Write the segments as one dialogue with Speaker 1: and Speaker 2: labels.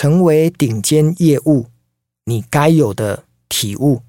Speaker 1: 成为顶尖业务，你该有的体悟。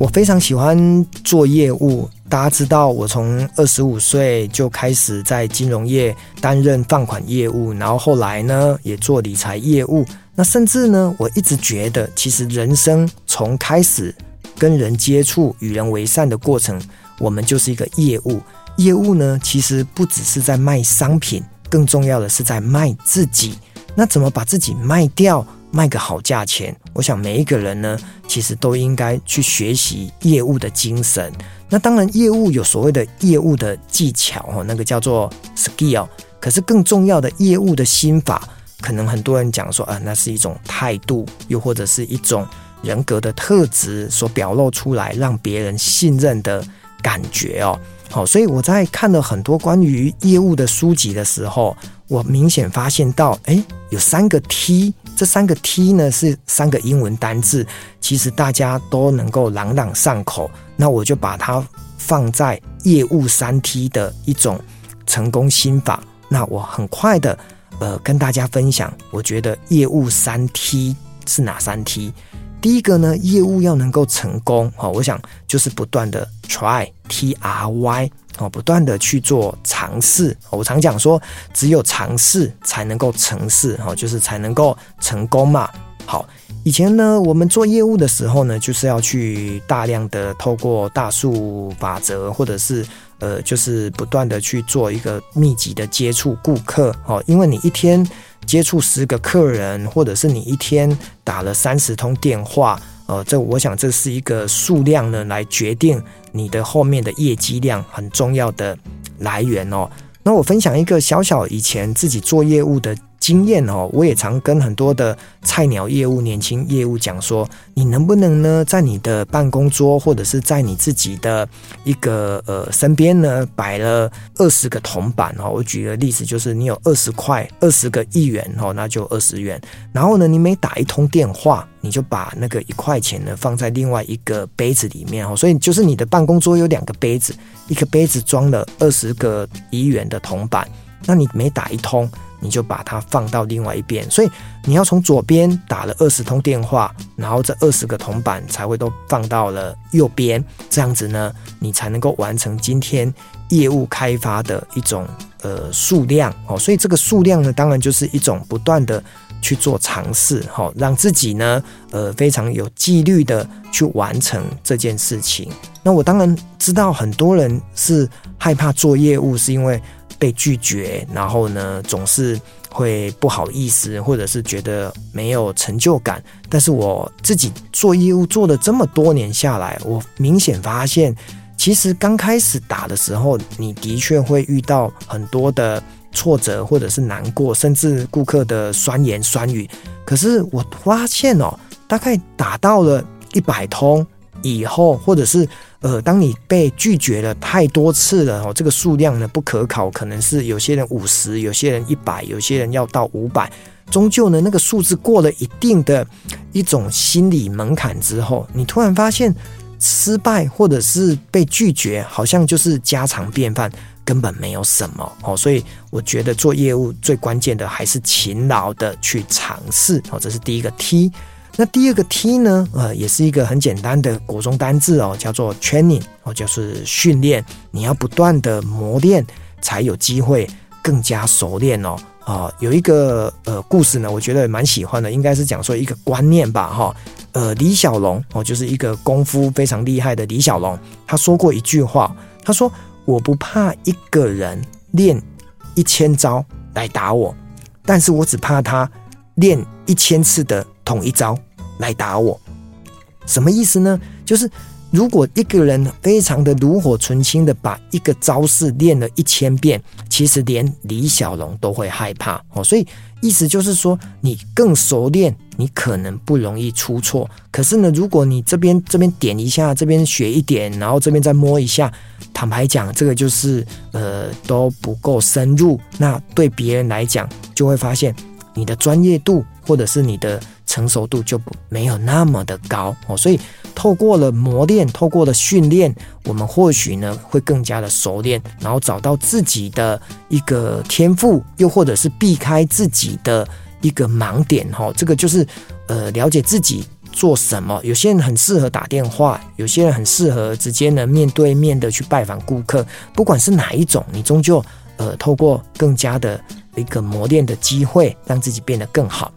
Speaker 1: 我非常喜欢做业务，大家知道，我从二十五岁就开始在金融业担任放款业务，然后后来呢也做理财业务。那甚至呢，我一直觉得，其实人生从开始跟人接触、与人为善的过程，我们就是一个业务。业务呢，其实不只是在卖商品，更重要的是在卖自己。那怎么把自己卖掉？卖个好价钱，我想每一个人呢，其实都应该去学习业务的精神。那当然，业务有所谓的业务的技巧哦，那个叫做 skill。可是更重要的业务的心法，可能很多人讲说啊，那是一种态度，又或者是一种人格的特质所表露出来，让别人信任的感觉哦。好，所以我在看了很多关于业务的书籍的时候，我明显发现到，诶，有三个 T，这三个 T 呢是三个英文单字，其实大家都能够朗朗上口。那我就把它放在业务三 T 的一种成功心法。那我很快的，呃，跟大家分享，我觉得业务三 T 是哪三 T？第一个呢，业务要能够成功，哈，我想就是不断的 try，T R Y，哦，不断的去做尝试。我常讲说，只有尝试才能够成事，哈，就是才能够成功嘛。好，以前呢，我们做业务的时候呢，就是要去大量的透过大数法则，或者是呃，就是不断的去做一个密集的接触顾客，哦，因为你一天。接触十个客人，或者是你一天打了三十通电话，呃，这我想这是一个数量呢，来决定你的后面的业绩量很重要的来源哦。那我分享一个小小以前自己做业务的经验哦，我也常跟很多的菜鸟业务、年轻业务讲说，你能不能呢，在你的办公桌或者是在你自己的一个呃身边呢，摆了二十个铜板哦。我举个例子，就是你有二十块、二十个一元哦，那就二十元。然后呢，你每打一通电话，你就把那个一块钱呢放在另外一个杯子里面哦。所以就是你的办公桌有两个杯子，一个杯子装了二十个一元的铜板，那你每打一通。你就把它放到另外一边，所以你要从左边打了二十通电话，然后这二十个铜板才会都放到了右边，这样子呢，你才能够完成今天业务开发的一种呃数量哦。所以这个数量呢，当然就是一种不断的去做尝试，哈，让自己呢呃非常有纪律的去完成这件事情。那我当然知道很多人是害怕做业务，是因为。被拒绝，然后呢，总是会不好意思，或者是觉得没有成就感。但是我自己做业务做了这么多年下来，我明显发现，其实刚开始打的时候，你的确会遇到很多的挫折，或者是难过，甚至顾客的酸言酸语。可是我发现哦，大概打到了一百通以后，或者是。呃，当你被拒绝了太多次了哦，这个数量呢不可考，可能是有些人五十，有些人一百，有些人要到五百，终究呢那个数字过了一定的一种心理门槛之后，你突然发现失败或者是被拒绝，好像就是家常便饭，根本没有什么哦。所以我觉得做业务最关键的还是勤劳的去尝试哦，这是第一个 T。那第二个 T 呢？呃，也是一个很简单的国中单字哦，叫做 training 哦，就是训练。你要不断的磨练，才有机会更加熟练哦。啊、有一个呃故事呢，我觉得蛮喜欢的，应该是讲说一个观念吧，哈、呃，李小龙哦，就是一个功夫非常厉害的李小龙，他说过一句话，他说：“我不怕一个人练一千招来打我，但是我只怕他练一千次的。”同一招来打我，什么意思呢？就是如果一个人非常的炉火纯青的把一个招式练了一千遍，其实连李小龙都会害怕哦。所以意思就是说，你更熟练，你可能不容易出错。可是呢，如果你这边这边点一下，这边学一点，然后这边再摸一下，坦白讲，这个就是呃都不够深入。那对别人来讲，就会发现你的专业度或者是你的。成熟度就不没有那么的高哦，所以透过了磨练，透过了训练，我们或许呢会更加的熟练，然后找到自己的一个天赋，又或者是避开自己的一个盲点哈。这个就是呃了解自己做什么。有些人很适合打电话，有些人很适合直接呢面对面的去拜访顾客。不管是哪一种，你终究呃透过更加的一个磨练的机会，让自己变得更好。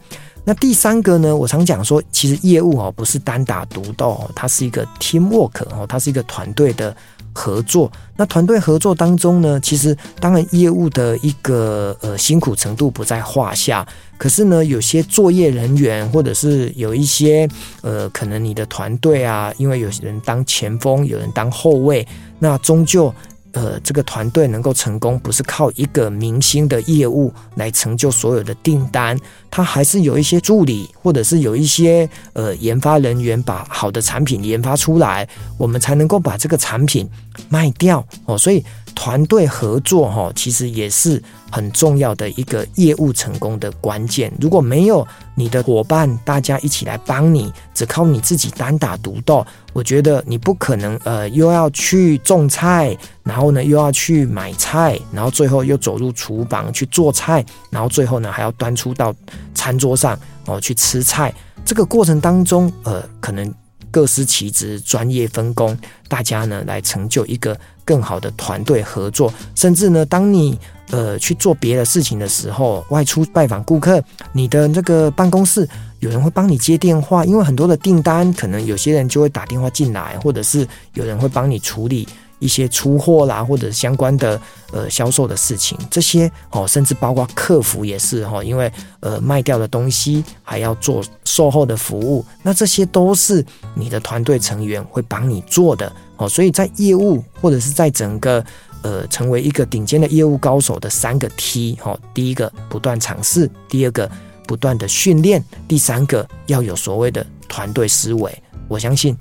Speaker 1: 那第三个呢，我常讲说，其实业务哦不是单打独斗，它是一个 teamwork 哦，它是一个团队的合作。那团队合作当中呢，其实当然业务的一个呃辛苦程度不在话下。可是呢，有些作业人员或者是有一些呃，可能你的团队啊，因为有人当前锋，有人当后卫，那终究。呃，这个团队能够成功，不是靠一个明星的业务来成就所有的订单，他还是有一些助理，或者是有一些呃研发人员把好的产品研发出来，我们才能够把这个产品卖掉哦。所以。团队合作哈，其实也是很重要的一个业务成功的关键。如果没有你的伙伴，大家一起来帮你，只靠你自己单打独斗，我觉得你不可能呃，又要去种菜，然后呢又要去买菜，然后最后又走入厨房去做菜，然后最后呢还要端出到餐桌上哦去吃菜。这个过程当中，呃，可能。各司其职，专业分工，大家呢来成就一个更好的团队合作。甚至呢，当你呃去做别的事情的时候，外出拜访顾客，你的那个办公室有人会帮你接电话，因为很多的订单，可能有些人就会打电话进来，或者是有人会帮你处理。一些出货啦，或者相关的呃销售的事情，这些哦，甚至包括客服也是哈，因为呃卖掉的东西还要做售后的服务，那这些都是你的团队成员会帮你做的哦。所以在业务或者是在整个呃成为一个顶尖的业务高手的三个 T 哈，第一个不断尝试，第二个不断的训练，第三个要有所谓的团队思维。我相信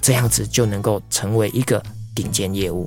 Speaker 1: 这样子就能够成为一个顶尖业务。